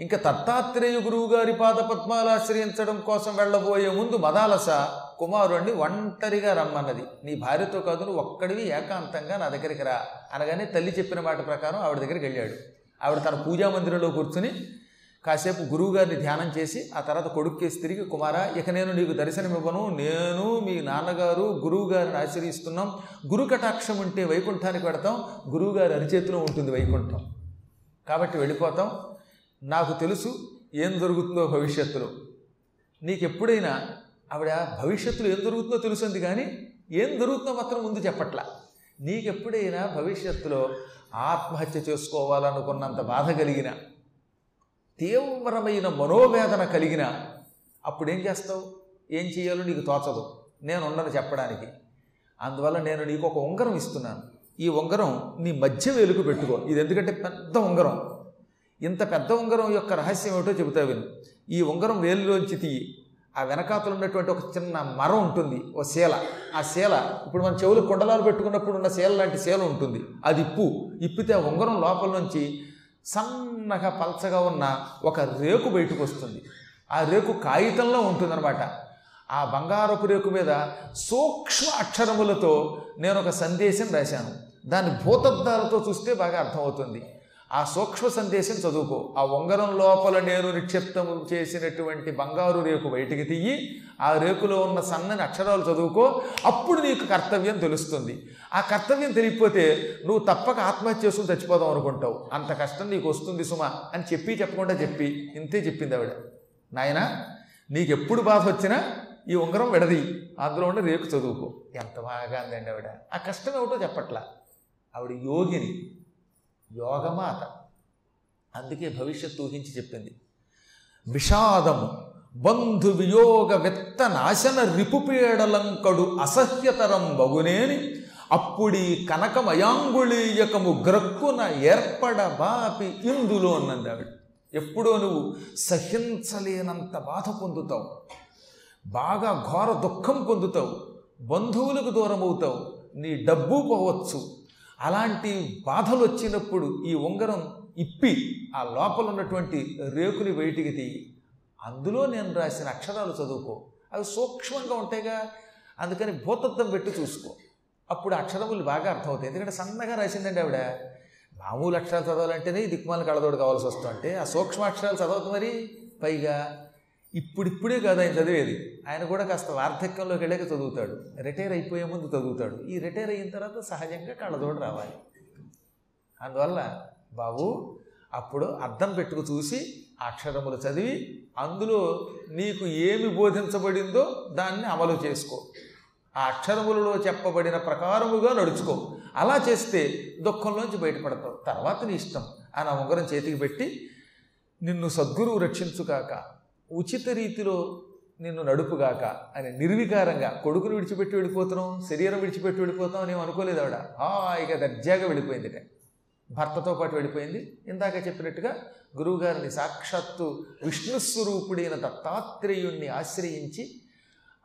ఇంకా దత్తాత్రేయ గురువు గారి పాద పద్మాలు ఆశ్రయించడం కోసం వెళ్ళబోయే ముందు మదాలస కుమారుణ్ణి ఒంటరిగా రమ్మన్నది. నీ భార్యతో కాదు నువ్వు ఒక్కడివి ఏకాంతంగా నా దగ్గరికి రా అనగానే తల్లి చెప్పిన మాట ప్రకారం ఆవిడ దగ్గరికి వెళ్ళాడు. ఆవిడ తన పూజా మందిరంలో కూర్చుని కాసేపు గురువుగారిని ధ్యానం చేసి ఆ తర్వాత కొడుక్కేసి తిరిగి కుమార ఇక నేను నీకు దర్శనం ఇవ్వను నేను మీ నాన్నగారు గురువుగారిని ఆశ్రయిస్తున్నాం. గురు కటాక్షం ఉంటే వైకుంఠానికి పెడతాం గురువుగారి అరిచేతిలో ఉంటుంది వైకుంఠం. కాబట్టి వెళ్ళిపోతాం. నాకు తెలుసు ఏం జరుగుతుందో భవిష్యత్తులో. నీకు ఎప్పుడైనా ఆవిడ భవిష్యత్తులో ఏం జరుగుతుందో తెలుసుంది కానీ ఏం జరుగుతుందో మాత్రం ముందు చెప్పట్లా. నీకెప్పుడైనా భవిష్యత్తులో ఆత్మహత్య చేసుకోవాలనుకున్నంత బాధ కలిగిన తీవ్రమైన మనోవేదన కలిగిన అప్పుడేం చేస్తావు? ఏం చేయాలో నీకు తోచదు. నేను ఉండను చెప్పడానికి. అందువల్ల నేను నీకు ఒక ఉంగరం ఇస్తున్నాను. ఈ ఉంగరం నీ మధ్య వెలుగు పెట్టుకో. ఇది ఎందుకంటే పెద్ద ఉంగరం. ఇంత పెద్ద ఉంగరం యొక్క రహస్యం ఏమిటో చెబుతా విను. ఈ ఉంగరం వేలులోంచి తీయి. ఆ వెనకాతలు ఉన్నటువంటి ఒక చిన్న మరం ఉంటుంది ఓ శీల ఆ శీల ఇప్పుడు మన చెవులు కొండలాలు పెట్టుకున్నప్పుడు ఉన్న శీల లాంటి శీల ఉంటుంది. అది ఇప్పు. ఇప్పితే ఆ ఉంగరం లోపల నుంచి సన్నగా పలచగా ఉన్న ఒక రేకు బయటకు వస్తుంది. ఆ రేకు కాగితంలో ఉంటుందన్నమాట. ఆ బంగారపు రేకు మీద సూక్ష్మ అక్షరములతో నేను ఒక సందేశం రాశాను. దాన్ని భూతద్దాలతో చూస్తే బాగా అర్థమవుతుంది. ఆ సూక్ష్మ సందేశం చదువుకో. ఆ ఉంగరం లోపల నేను నిక్షిప్తం చేసినటువంటి బంగారు రేకు బయటికి తీయి ఆ రేకులో ఉన్న సన్నని అక్షరాలు చదువుకో అప్పుడు నీకు కర్తవ్యం తెలుస్తుంది. ఆ కర్తవ్యం తెలియకపోతే నువ్వు తప్పక ఆత్మహత్య చేసుకుని చచ్చిపోదాం అనుకుంటావు. అంత కష్టం నీకు వస్తుంది సుమా అని చెప్పి చెప్పకుండా చెప్పి ఇంతే చెప్పింది ఆవిడ. నాయన నీకు ఎప్పుడు బాధ వచ్చినా ఈ ఉంగరం విడది అందులో ఉండే రేకు చదువుకో. ఎంత బాగా అందండి ఆవిడ. ఆ కష్టం ఏమిటో చెప్పట్లా. ఆవిడ యోగిని. యోగమాత. అందుకే భవిష్యత్తు ఊహించి చెప్పింది. విషాదము బంధు వియోగ విత్త నాశన రిపుపీడలంకడు అసహ్యతరం బగునేని అప్పుడీ కనకమయాంగుళీయకము గ్రక్కున ఏర్పడబాపి ఇందులో అన్నది ఆవిడ ఎప్పుడో నువ్వు సహించలేనంత బాధ పొందుతావు. బాగా ఘోర దుఃఖం పొందుతావు. బంధువులకు దూరం అవుతావు నీ డబ్బు పోవచ్చు. అలాంటి బాధలు వచ్చినప్పుడు ఈ ఉంగరం ఇప్పి ఆ లోపల ఉన్నటువంటి రేకుని బయటికి తీయి. అందులో నేను రాసిన అక్షరాలు చదువుకో. అవి సూక్ష్మంగా ఉంటాయిగా. అందుకని భూతత్వం పెట్టి చూసుకో. అప్పుడు అక్షరములు బాగా అర్థమవుతాయి. ఎందుకంటే సన్నగా రాసిందండి ఆవిడ. మామూలు అక్షరాలు చదవాలంటేనే ఈ అడదోడు కళదోడు కావాల్సి వస్తుంటే ఆ సూక్ష్మ అక్షరాలు చదవద్దు మరి. పైగా ఇప్పుడిప్పుడే కాదు ఆయన చదివేది. ఆయన కూడా కాస్త వార్ధక్యంలోకి వెళ్ళాక చదువుతాడు. రిటైర్ అయిపోయే ముందు చదువుతాడు. ఈ రిటైర్ అయిన తర్వాత సహజంగా కళ్ళజోడు రావాలి. అందువల్ల బాబు అప్పుడు అర్థం పెట్టుకు చూసి అక్షరములు చదివి అందులో నీకు ఏమి బోధించబడిందో దాన్ని అమలు చేసుకో. ఆ అక్షరములలో చెప్పబడిన ప్రకారముగా నడుచుకో. అలా చేస్తే దుఃఖంలోంచి బయటపడతావు. తర్వాత నీ ఇష్టం. ఆ ఉంగరం చేతికి పెట్టి నిన్ను సద్గురువు రక్షించుగాక ఉచిత రీతిలో నిన్ను నడుపుగాక అని నిర్వికారంగా కొడుకును విడిచిపెట్టి వెళ్ళిపోతున్నాం శరీరం విడిచిపెట్టి వెళ్ళిపోతాం అని అనుకోలేదు ఆవిడ. హాయిగా దర్జాగా వెళ్ళిపోయింది భర్తతో పాటు వెళ్ళిపోయింది. ఇందాక చెప్పినట్టుగా గురువుగారిని సాక్షాత్తు విష్ణుస్వరూపుడైన దత్తాత్రేయుణ్ణి ఆశ్రయించి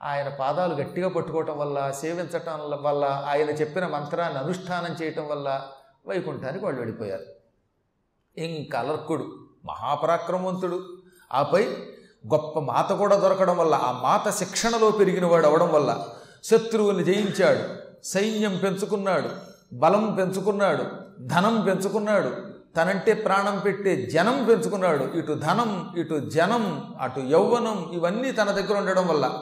ఆయన పాదాలు గట్టిగా పట్టుకోవటం వల్ల సేవించటం వల్ల ఆయన చెప్పిన మంత్రాన్ని అనుష్ఠానం చేయటం వల్ల వైకుంఠానికి వాళ్ళు వెళ్ళిపోయారు. ఇంకలర్కుడు మహాపరాక్రమవంతుడు. ఆపై గొప్ప మాత కూడా దొరకడం వల్ల ఆ మాత శిక్షణలో పెరిగినవాడు అవడం వల్ల శత్రువుని జయించాడు సైన్యం పెంచుకున్నాడు బలం పెంచుకున్నాడు ధనం పెంచుకున్నాడు తనంటే ప్రాణం పెట్టే జనం పెంచుకున్నాడు. ఇటు ధనం ఇటు జనం అటు యౌవనం ఇవన్నీ తన దగ్గర ఉండడం వల్ల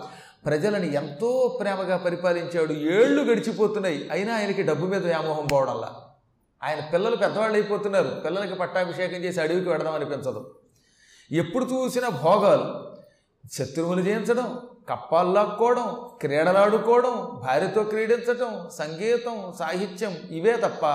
ప్రజలని ఎంతో ప్రేమగా పరిపాలించాడు. ఏళ్ళు గడిచిపోతున్నాయి అయినా ఆయనకి డబ్బు మీద వ్యామోహం పోవడంలా. ఆయన పిల్లలు పెద్దవాళ్ళు అయిపోతున్నారు పిల్లలకి పట్టాభిషేకం చేసి అడవికి వెడదాం అనిపించదు. ఎప్పుడు చూసినా భోగాలు. శత్రువులు జయించడం కప్పాల్లాక్కోవడం క్రీడలాడుకోవడం భార్యతో క్రీడించటం సంగీతం సాహిత్యం ఇవే తప్ప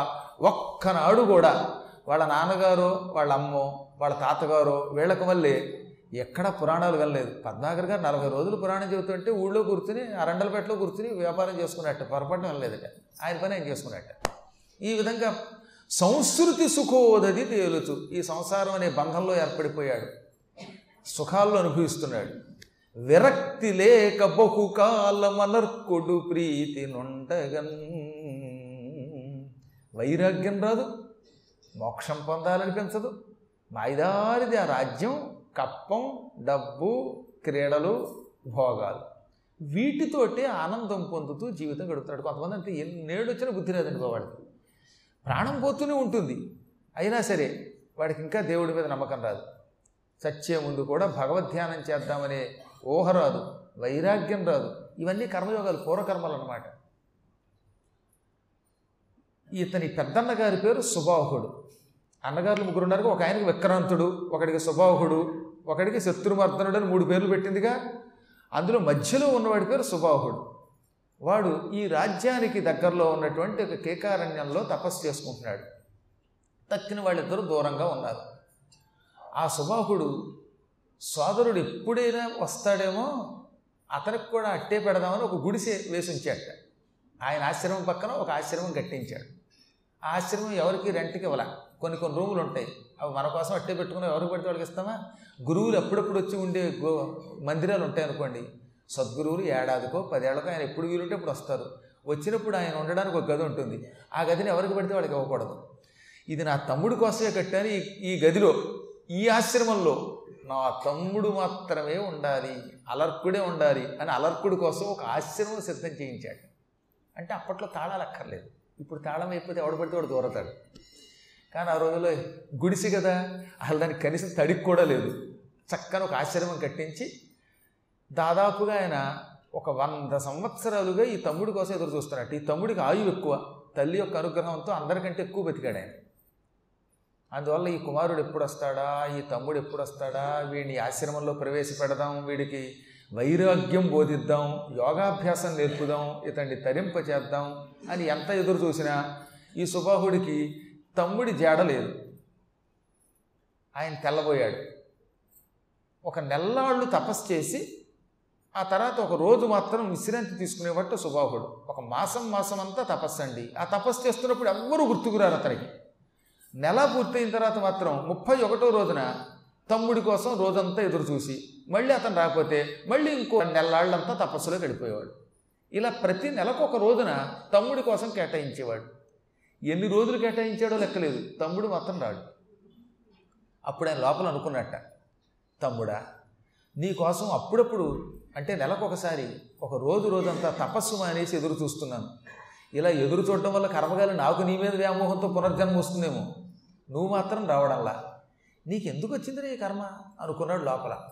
ఒక్కనాడు కూడా వాళ్ళ నాన్నగారో వాళ్ళ అమ్మో వాళ్ళ తాతగారో వీళ్ళకి మళ్ళీ ఎక్కడ పురాణాలు వెళ్ళలేదు పద్మాకర్ గారు నలభై రోజులు పురాణం చెబుతుంటే ఊళ్ళో కూర్చుని అరండలపేటలో కూర్చుని వ్యాపారం చేసుకున్నట్ట పొరపాటు వెళ్ళలేదట ఆయన పని ఆయన చేసుకున్నట్ట. ఈ విధంగా సంస్కృతి సుఖోదది తేలుచు ఈ సంసారం అనే బంధంలో ఏర్పడిపోయాడు. సుఖాల్లో అనుభవిస్తున్నాడు. విరక్తి లేక బహుకాలమనర్కుడు ప్రీతి నుండగన్. వైరాగ్యం రాదు మోక్షం పొందాలనిపించదు. మాయిదారిది ఆ రాజ్యం కప్పం డబ్బు క్రీడలు భోగాలు. వీటితోటే ఆనందం పొందుతూ జీవితం గడుపుతాడు కొంతమంది అంటే ఎన్నేళ్ళు వచ్చినా బుద్ధి లేదండి వాడికి. ప్రాణం పోతూనే ఉంటుంది. అయినా సరే వాడికి ఇంకా దేవుడి మీద నమ్మకం రాదు. చచ్చే ముందు కూడా భగవద్ధ్యానం చేద్దామనే ఊహ రాదు వైరాగ్యం రాదు. ఇవన్నీ కర్మయోగాలు పూర్వకర్మలు అన్నమాట. ఇతని పెద్దన్న గారి పేరు సుబాహుడు. అన్నగారులు ముగ్గురు ఉన్నారు ఒక ఆయనకి విక్రాంతుడు ఒకడికి సుబాహుడు ఒకడికి శత్రుమర్దనుడు అని మూడు పేర్లు పెట్టిందిగా. అందులో మధ్యలో ఉన్నవాడి పేరు సుబాహుడు. వాడు ఈ రాజ్యానికి దగ్గరలో ఉన్నటువంటి ఒక కేకారణ్యంలో తపస్సు చేసుకుంటున్నాడు. తక్కిన వాళ్ళిద్దరూ దూరంగా ఉన్నారు. ఆ సుబాహుడు సోదరుడు ఎప్పుడైనా వస్తాడేమో అతనికి కూడా అట్టే పెడదామని ఒక గుడిసె వేసి ఉంచాట ఆయన ఆశ్రమం పక్కన ఒక ఆశ్రమం కట్టించాడు. ఆ ఆశ్రమం ఎవరికి రెంట్కి ఇవ్వాల. కొన్ని కొన్ని రూములు ఉంటాయి. అవి మన కోసం అట్టే పెట్టుకుని ఎవరికి పెడితే వాళ్ళకి ఇస్తామా? గురువులు అప్పుడప్పుడు వచ్చి ఉండే గో మందిరాలు ఉంటాయి అనుకోండి. సద్గురువులు ఏడాదికో పదేళ్ళకో ఆయన ఎప్పుడు వీలుంటే ఇప్పుడు వస్తారు. వచ్చినప్పుడు ఆయన ఉండడానికి ఒక గది ఉంటుంది. ఆ గదిని ఎవరికి పెడితే వాళ్ళకి ఇవ్వకూడదు. ఇది నా తమ్ముడి కోసమే కట్టాను ఈ ఈ గదిలో. ఈ ఆశ్రమంలో నా తమ్ముడు మాత్రమే ఉండాలి అలర్కుడే ఉండాలి అని అలర్కుడి కోసం ఒక ఆశ్రమం సిద్ధం చేయించాడు. అంటే అప్పట్లో తాళాలు అక్కర్లేదు. ఇప్పుడు తాళం అయిపోతే ఎవడు పడితే వాడు దూరతాడు. కానీ ఆ రోజుల్లో గుడిసి కదా అసలు దానికి కనీసం తడికి కూడా లేదు. చక్కని ఒక ఆశ్రమం కట్టించి దాదాపుగా ఆయన ఒక వంద సంవత్సరాలుగా ఈ తమ్ముడి కోసం ఎదురు చూస్తున్నట్టు ఈ తమ్ముడికి ఆయువు ఎక్కువ తల్లి యొక్క అనుగ్రహంతో అందరికంటే ఎక్కువ బతికాడు ఆయన. అందువల్ల ఈ కుమారుడు ఎప్పుడు వస్తాడా ఈ తమ్ముడు ఎప్పుడు వస్తాడా వీడిని ఆశ్రమంలో ప్రవేశపెడదాం వీడికి వైరాగ్యం బోధిద్దాం యోగాభ్యాసం నేర్పుదాం ఇతన్ని తరింపచేద్దాం అని ఎంత ఎదురు చూసినా ఈ సుబాహుడికి తమ్ముడి జాడ లేదు. ఆయన తెల్లబోయాడు. ఒక నెల్లాళ్ళు తపస్సు చేసి ఆ తర్వాత ఒక రోజు మాత్రం విశ్రాంతి తీసుకునేవాడు సుబాహుడు. ఒక మాసం మాసం అంతా తపస్సు అండి ఆ తపస్సు చేస్తున్నప్పుడు ఎవ్వరూ గుర్తుకురారు అతనికి. నెల పూర్తయిన తర్వాత మాత్రం ముప్పై ఒకటో రోజున తమ్ముడి కోసం రోజంతా ఎదురు చూసి మళ్ళీ అతను రాకపోతే మళ్ళీ ఇంకో నెలాళ్ళంతా తపస్సులో గడిపోయేవాడు. ఇలా ప్రతి నెలకు ఒక రోజున తమ్ముడి కోసం కేటాయించేవాడు. ఎన్ని రోజులు కేటాయించాడో లెక్కలేదు. తమ్ముడు మాత్రం రాడు. అప్పుడు ఆయన లోపల అనుకున్నట్ట తమ్ముడా నీకోసం అప్పుడప్పుడు అంటే నెలకొకసారి ఒక రోజు రోజంతా తపస్సు మానేసి ఎదురు చూస్తున్నాను. ఇలా ఎదురు చూడటం వల్ల కర్మగాలి నాకు నీ మీద వ్యామోహంతో పునర్జన్మ వస్తుందేమో. నువ్వు మాత్రం రావడంలా. నీకెందుకు వచ్చింది నీ కర్మ? అనుకున్నాడు లోపల.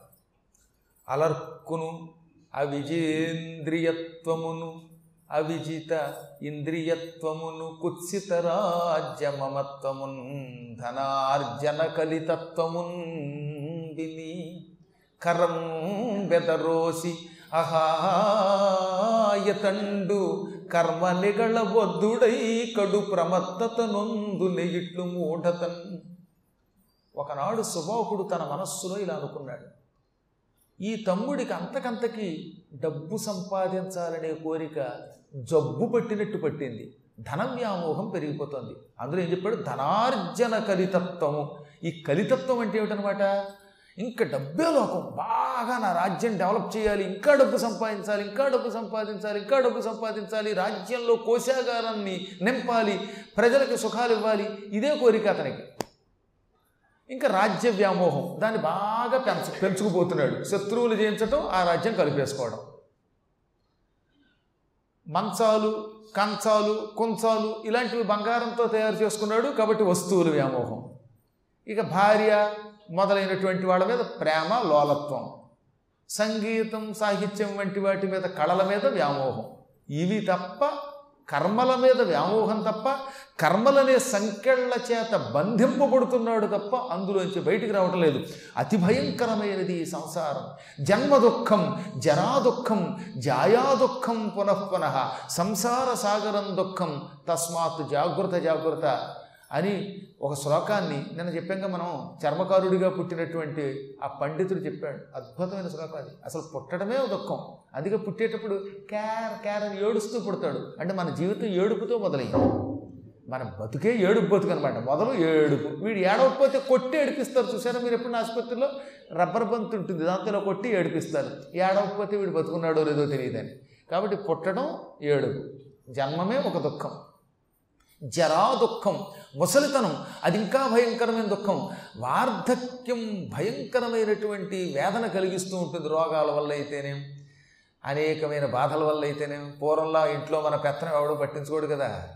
అలర్కును అవిజేంద్రియత్వమును అవిజిత ఇంద్రియత్వమును కుత్సిత రాజ్యమమత్వమున్ ధనార్జన కలితత్వమున్ విని కరం బెదరోసి అహాయతండు కర్మ నిగళ వద్దుడై కడు ప్రమత్తత నొందు మూఢతన్. ఒకనాడు సుబాహుడు తన మనస్సులో ఇలా అనుకున్నాడు. ఈ తమ్ముడికి అంతకంతకి డబ్బు సంపాదించాలనే కోరిక జబ్బు పట్టినట్టు పట్టింది. ధన వ్యామోహం పెరిగిపోతుంది. అందులో ఏం చెప్పాడు? ధనార్జన కలితత్వము. ఈ కలితత్వం అంటే ఏమిటనమాట ఇంకా డబ్బే లోకం. బాగా నా రాజ్యం డెవలప్ చేయాలి ఇంకా డబ్బు సంపాదించాలి ఇంకా డబ్బు సంపాదించాలి ఇంకా డబ్బు సంపాదించాలి రాజ్యంలో కోశాగారాన్ని నింపాలి ప్రజలకు సుఖాలు ఇవ్వాలి. ఇదే కోరిక అతనికి. ఇంకా రాజ్య వ్యామోహం. దాన్ని బాగా పెంచ పెంచుకుపోతున్నాడు. శత్రువులు జయించటం ఆ రాజ్యం కలిపేసుకోవడం. మంచాలు కంచాలు కుంచాలు ఇలాంటివి బంగారంతో తయారు చేసుకున్నాడు కాబట్టి వస్తువుల వ్యామోహం. ఇక భార్య మొదలైనటువంటి వాళ్ళ మీద ప్రేమ లోలత్వం. సంగీతం సాహిత్యం వంటి వాటి మీద కళల మీద వ్యామోహం. ఇవి తప్ప కర్మల మీద వ్యామోహం తప్ప కర్మలనే సంకెళ్ళ చేత బంధింపబడుతున్నాడు తప్ప అందులోంచి బయటికి రావటం లేదు. అతి భయంకరమైనది ఈ సంసారం. జన్మ దుఃఖం జరా దుఃఖం జాయా దుఃఖం పునఃపునః సంసార సాగరం దుఃఖం తస్మాత్ జాగ్రత్త జాగ్రత్త అని ఒక శ్లోకాన్ని నిన్న చెప్పాక మనం చర్మకారుడిగా పుట్టినటువంటి ఆ పండితుడు చెప్పాడు. అద్భుతమైన శ్లోకం అది. అసలు పుట్టడమే ఒక దుఃఖం. అందుకే పుట్టేటప్పుడు క్యార్ క్యార్ అని ఏడుస్తూ పుడతాడు. అంటే మన జీవితం ఏడుపుతో మొదలైంది. మన బతుకే ఏడుపు బతుకు అనమాట మొదలు ఏడుపు. వీడు ఏడవకపోతే కొట్టి ఏడిపిస్తారు. చూసారా మీరు ఎప్పుడు ఆసుపత్రిలో? రబ్బర్ బంత్ ఉంటుంది. దాంతో కొట్టి ఏడిపిస్తారు. ఏడవకపోతే వీడు బతుకున్నాడో లేదో తెలియదని. కాబట్టి పుట్టడం ఏడుపు. జన్మమే ఒక దుఃఖం. జరా దుఃఖం ముసలితనం అది ఇంకా భయంకరమైన దుఃఖం వార్ధక్యం భయంకరమైనటువంటి వేదన కలిగిస్తూ ఉంటుంది రోగాల వల్ల అయితేనేం అనేకమైన బాధల వల్ల అయితేనేం పూర్వంలో ఇంట్లో మన పెత్తనం ఎవడో పట్టించుకోడు కదా.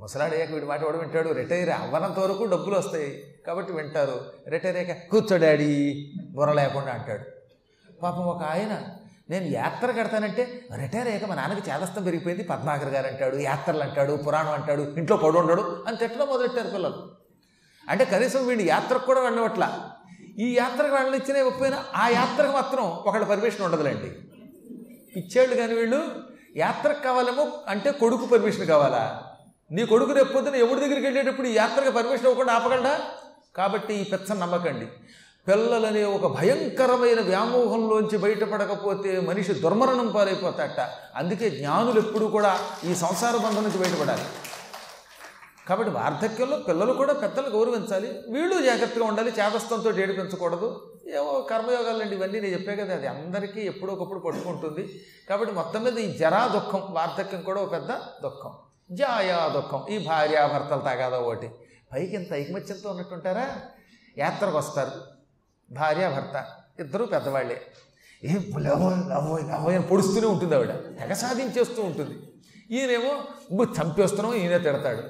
ముసలాడయ్యాక వీడి మాట ఎవడు వింటాడు రిటైర్ అవ్వనంత వరకు డబ్బులు వస్తాయి కాబట్టి వింటారు రిటైర్ అయ్యాక కూర్చో డాడీ బుర్ర లేకుండా అంటాడు. పాపం ఒక ఆయన నేను యాత్ర కడతానంటే రిటైర్ అయ్యాక మా నాన్నకి చేదస్తం పెరిగిపోయింది. పద్మాకర్ గారు అంటాడు యాత్రలు అంటాడు పురాణం అంటాడు ఇంట్లో పడు ఉండడు అని తిట్టడం మొదలెట్టారు పిల్లలు. అంటే కనీసం వీడు యాత్రకు కూడా వెళ్ళవట్లా ఈ యాత్రకు వెళ్ళనిచ్చినా ఒప్పైనా ఆ యాత్రకు మాత్రం ఒకళ్ళ పర్మిషన్ ఉండదులేండి. పిచ్చేళ్ళు కానీ వీళ్ళు యాత్రకు కావాలేమో అంటే కొడుకు పర్మిషన్ కావాలా? నీ కొడుకు రేపు పొద్దున ఎవరి దగ్గరికి వెళ్ళేటప్పుడు ఈ యాత్రకు పర్మిషన్ ఇవ్వకుండా ఆపగలడా? కాబట్టి ఈ పెచ్చ నమ్మకండి. పిల్లలనే ఒక భయంకరమైన వ్యామోహంలోంచి బయటపడకపోతే మనిషి దుర్మరణం పాలైపోతాట. అందుకే జ్ఞానులు ఎప్పుడూ కూడా ఈ సంసార బంధం నుంచి బయటపడాలి. కాబట్టి వార్ధక్యంలో పిల్లలు కూడా పెద్దలు గౌరవించాలి. వీళ్ళు జాగ్రత్తగా ఉండాలి చేదస్తంతో ఏడిపించకూడదు ఏవో కర్మయోగాలండి ఇవన్నీ నేను చెప్పే కదా అది అందరికీ ఎప్పుడో ఒకప్పుడు పట్టుకుంటుంది. కాబట్టి మొత్తం మీద ఈ జరా దుఃఖం వార్ధక్యం కూడా ఒక పెద్ద దుఃఖం. జాయా దుఃఖం ఈ భార్యాభర్తలు తగాదా ఒకటి. పైకి ఇంత ఐకమత్యంతో ఉన్నట్టుంటారా? యాత్రకు వస్తారు. భార్యాభర్త ఇద్దరు పెద్దవాళ్ళే. ఏ లవో లవో లవో అని పొడుస్తూనే ఉంటుంది ఆవిడ. తెగ సాధించేస్తూ ఉంటుంది. ఈయనేమో చంపేస్తున్నాం ఈయనే తిడతాడు.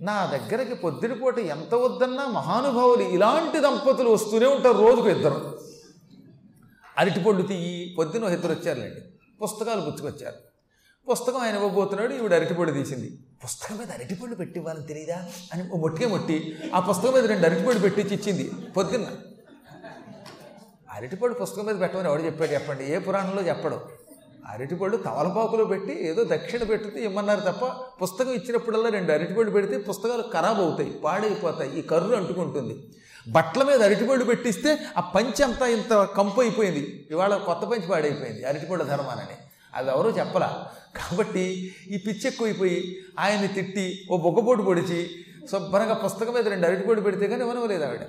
నా దగ్గరికి పొద్దుటిపూట ఎంత వద్దన్నా మహానుభావులు ఇలాంటి దంపతులు వస్తూనే ఉంటారు రోజుకు ఇద్దరు. అరటిపళ్ళు తీయి పొద్దున ఇద్దరు వచ్చారులేండి. పుస్తకాలు పుచ్చుకొచ్చారు. పుస్తకం ఆయన ఇవ్వబోతున్నాడు ఈవిడ అరటిపండు తీసింది. పుస్తకం మీద అరటిపళ్ళు పెట్టి ఇవ్వాలని తెలియదా అని ఓ మొట్టికే మొట్టి ఆ పుస్తకం మీద రెండు అరటిపండు పెట్టించి ఇచ్చింది పొద్దున్న. అరటిపళ్ళు పుస్తకం మీద పెట్టమని ఎవడు చెప్పాడు చెప్పండి? ఏ పురాణంలో చెప్పడు? అరటిపళ్ళు తవలపాకులో పెట్టి ఏదో దక్షిణ పెడితే ఇమ్మన్నారు తప్ప పుస్తకం ఇచ్చినప్పుడల్లా రెండు అరటిపళ్ళు పెడితే పుస్తకాలు ఖరాబ్ అవుతాయి పాడైపోతాయి ఈ కర్రు అంటుకుంటుంది. బట్టల మీద అరటిపళ్ళు పెట్టిస్తే ఆ పంచి అంతా ఇంత కంపు అయిపోయింది. ఇవాళ కొత్త పంచి పాడైపోయింది అరటిపళ్ళు ధర్మానని. అది ఎవరూ చెప్పలా. కాబట్టి ఈ పిచ్చి ఎక్కువైపోయి ఆయన్ని తిట్టి ఓ బొగ్గపోటు పొడిచి శుభ్రంగా పుస్తకం మీద రెండు అరటిపళ్ళు పెడితే కానీ ఇవ్వనవలేదు ఆవిడ.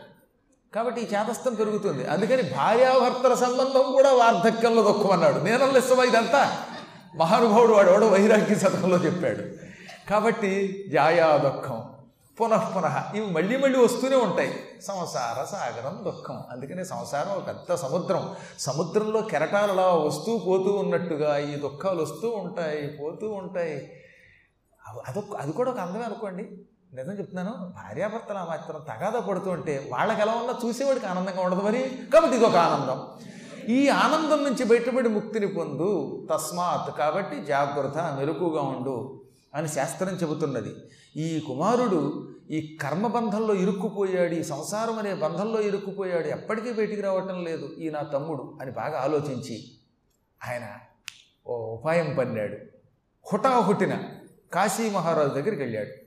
కాబట్టి ఈ చేతస్థం పెరుగుతుంది. అందుకని భార్యాభర్తల సంబంధం కూడా వార్ధక్యంలో దుఃఖం అన్నాడు ఇదంతా? మహానుభావుడు వాడు ఎవడో వైరాగ్య సతంలో చెప్పాడు. కాబట్టి జాయా దుఃఖం పునః పునః ఇవి మళ్ళీ మళ్ళీ వస్తూనే ఉంటాయి. సంసార సాగరం దుఃఖం అందుకనే సంసారం ఒక పెద్ద సముద్రం. సముద్రంలో కెరటాలు అలా వస్తూ పోతూ ఉన్నట్టుగా ఈ దుఃఖాలు వస్తూ ఉంటాయి పోతూ ఉంటాయి. అదొక అది కూడా ఒక అందమే అనుకోండి. నిజం చెప్తున్నాను భార్యాభర్తలు ఆ మాత్రం తగాదా పడుతూ ఉంటే వాళ్ళకి ఎలా ఉన్నా చూసేవాడికి ఆనందంగా ఉండదు మరి. కాబట్టి ఇది ఒక ఆనందం. ఈ ఆనందం నుంచి బయటపడి ముక్తిని పొందు తస్మాత్ కాబట్టి జాగ్రత్త మెలకుగా ఉండు అని శాస్త్రం చెబుతున్నది. ఈ కుమారుడు ఈ కర్మబంధంలో ఇరుక్కుపోయాడు ఈ సంసారం అనే బంధంలో ఇరుక్కుపోయాడు ఎప్పటికీ బయటికి రావటం లేదు. ఈ నా తమ్ముడు అని బాగా ఆలోచించి ఆయన ఓ ఉపాయం పన్నాడు. హుటాహుటిన కాశీ మహారాజు దగ్గరికి వెళ్ళాడు.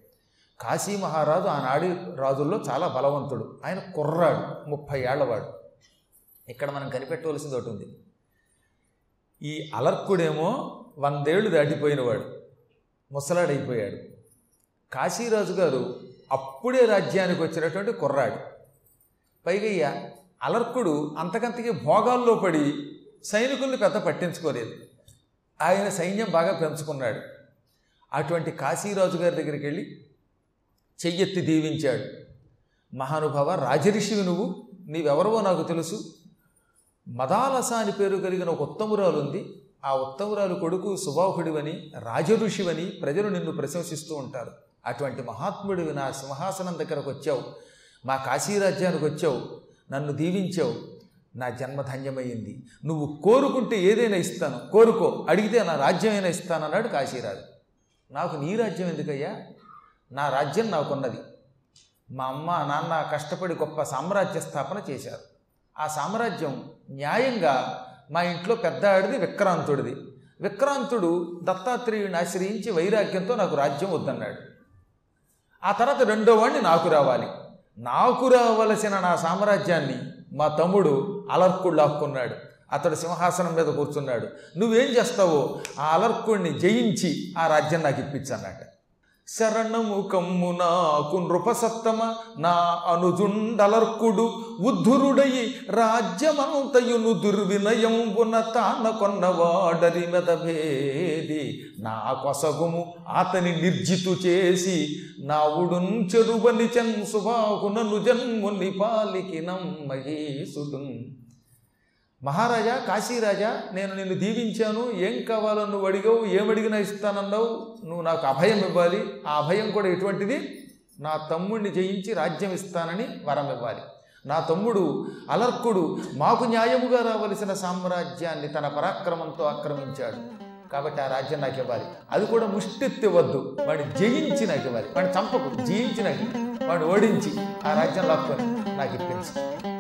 కాశీ మహారాజు ఆనాడి రాజుల్లో చాలా బలవంతుడు. ఆయన కుర్రాడు ముప్పై ఏళ్ళవాడు. ఇక్కడ మనం కనిపెట్టవలసింది ఒకటి ఉంది. ఈ అలర్కుడేమో వందేళ్ళు దాటిపోయినవాడు ముసలాడైపోయాడు. కాశీరాజు గారు అప్పుడే రాజ్యానికి వచ్చినటువంటి కుర్రాడు. పైగా ఈ అలర్కుడు అంతకంతకి భోగాల్లో పడి సైనికుల్ని పెద్ద పట్టించుకోలేదు. ఆయన సైన్యం బాగా పెంచుకున్నాడు. అటువంటి కాశీరాజు గారి దగ్గరికి వెళ్ళి చెయ్యెత్తి దీవించాడు. మహానుభావ రాజరిషివి నువ్వు నీవెవరవో నాకు తెలుసు. మదాలస అని పేరు కలిగిన ఒక ఉత్తమురాలు ఉంది ఆ ఉత్తమురాలు కొడుకు సుబాహుడివని రాజఋషివని ప్రజలు నిన్ను ప్రశంసిస్తూ ఉంటారు. అటువంటి మహాత్ముడివి నా సింహాసనం దగ్గరకు వచ్చావు. మా కాశీరాజ్యానికి వచ్చావు. నన్ను దీవించావు. నా జన్మ ధన్యమైంది. నువ్వు కోరుకుంటే ఏదైనా ఇస్తాను. కోరుకో. అడిగితే నా రాజ్యమైనా ఇస్తానన్నాడు కాశీరాజు. నాకు నీ రాజ్యం ఎందుకయ్యా? నా రాజ్యం నాకున్నది. మా అమ్మ నాన్న కష్టపడి గొప్ప సామ్రాజ్య స్థాపన చేశారు. ఆ సామ్రాజ్యం న్యాయంగా మా ఇంట్లో పెద్ద ఆడిది విక్రాంతుడిది. విక్రాంతుడు దత్తాత్రేయుని ఆశ్రయించి వైరాగ్యంతో నాకు రాజ్యం వద్దన్నాడు. ఆ తర్వాత రెండో వాడిని నాకు రావాలి. నాకు రావలసిన నా సామ్రాజ్యాన్ని మా తమ్ముడు అలర్కుడు లాక్కున్నాడు. అతడు సింహాసనం మీద కూర్చున్నాడు. నువ్వేం చేస్తావో ఆ అలర్కుడిని జయించి ఆ రాజ్యం నాకు ఇప్పించన్నట శరణము కమ్ము నాకు నృపసత్తమ. నా అనుజుండలర్కుడు ఉద్ధురుడయి రాజ్యమంతయును దుర్వినయంబున తాన కొన్నవాడరి మెదభేది. నా కొసగుము అతని నిర్జితు చేసి నావుడున్ చెరువని చన్ సుబాహునను జన్ముని పాలికి మహేశుడున్ మహారాజా కాశీరాజా నేను నిన్ను దీవించాను. ఏం కావాలో నువ్వు అడిగావు ఏమడిగినా ఇస్తానన్నావు. నువ్వు నాకు అభయం ఇవ్వాలి. ఆ అభయం కూడా ఎటువంటిది? నా తమ్ముడిని జయించి రాజ్యం ఇస్తానని వరం ఇవ్వాలి. నా తమ్ముడు అలర్కుడు. మాకు న్యాయముగా రావలసిన సామ్రాజ్యాన్ని తన పరాక్రమంతో ఆక్రమించాడు. కాబట్టి ఆ రాజ్యం నాకు ఇవ్వాలి. అది కూడా ముష్టెత్తివద్దు వాడిని జయించి నాకు ఇవ్వాలి. వాడిని చంపకు జయించి నాకు ఇవ్వాలి. వాడిని ఓడించి ఆ రాజ్యం లాక్కొని నాకు ఇప్పించు.